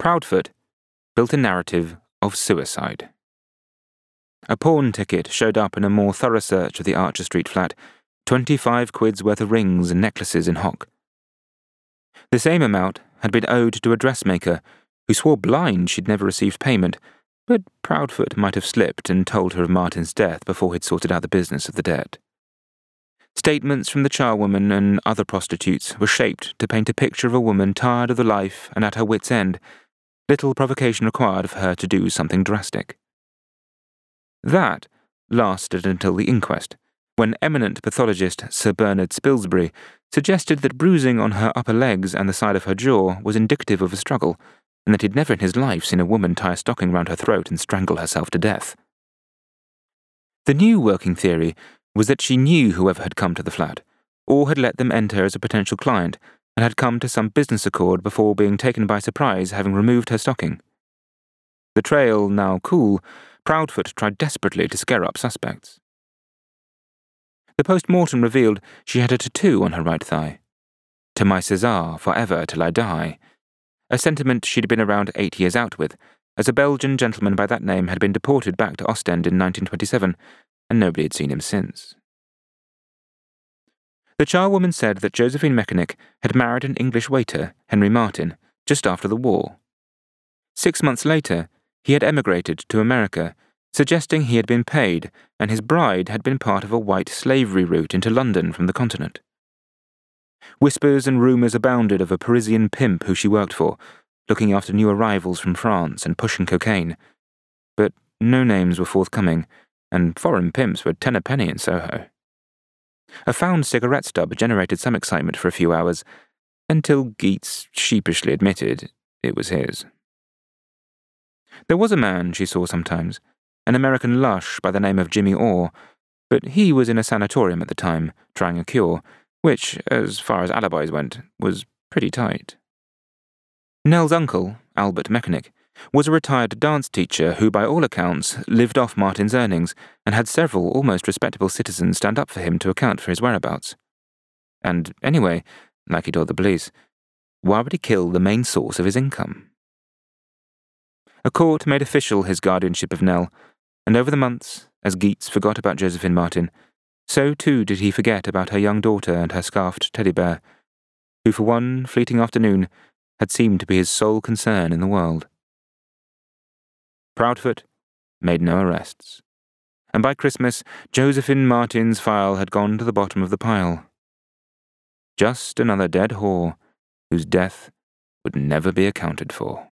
Proudfoot built a narrative of suicide. A pawn ticket showed up in a more thorough search of the Archer Street flat 25 quid's worth of rings and necklaces in hock. The same amount had been owed to a dressmaker who swore blind she'd never received payment, but Proudfoot might have slipped and told her of Martin's death before he'd sorted out the business of the debt. Statements from the charwoman and other prostitutes were shaped to paint a picture of a woman tired of the life and at her wits' end, little provocation required for her to do something drastic. That lasted until the inquest, when eminent pathologist Sir Bernard Spilsbury suggested that bruising on her upper legs and the side of her jaw was indicative of a struggle, and that he'd never in his life seen a woman tie a stocking round her throat and strangle herself to death. The new working theory was that she knew whoever had come to the flat, or had let them enter as a potential client, and had come to some business accord before being taken by surprise having removed her stocking. The trail now cool, Proudfoot tried desperately to scare up suspects. The post mortem revealed she had a tattoo on her right thigh. To my Cesar, forever till I die. A sentiment she'd been around eight years out with, as a Belgian gentleman by that name had been deported back to Ostend in 1927, and nobody had seen him since. The charwoman said that Josephine Mechanic had married an English waiter, Henry Martin, just after the war. Six months later, he had emigrated to America suggesting he had been paid and his bride had been part of a white slavery route into London from the continent. Whispers and rumours abounded of a Parisian pimp who she worked for, looking after new arrivals from France and pushing cocaine. But no names were forthcoming, and foreign pimps were ten a penny in Soho. A found cigarette stub generated some excitement for a few hours, until Geets sheepishly admitted it was his. There was a man she saw sometimes, an American lush by the name of Jimmy Orr, but he was in a sanatorium at the time, trying a cure, which, as far as alibis went, was pretty tight. Nell's uncle, Albert Mechanic, was a retired dance teacher who, by all accounts, lived off Martin's earnings and had several almost respectable citizens stand up for him to account for his whereabouts. And anyway, like he told the police, why would he kill the main source of his income? A court made official his guardianship of Nell, and over the months, as Geets forgot about Josephine Martin, so too did he forget about her young daughter and her scarfed teddy bear, who for one fleeting afternoon had seemed to be his sole concern in the world. Proudfoot made no arrests, and by Christmas Josephine Martin's file had gone to the bottom of the pile. Just another dead whore whose death would never be accounted for.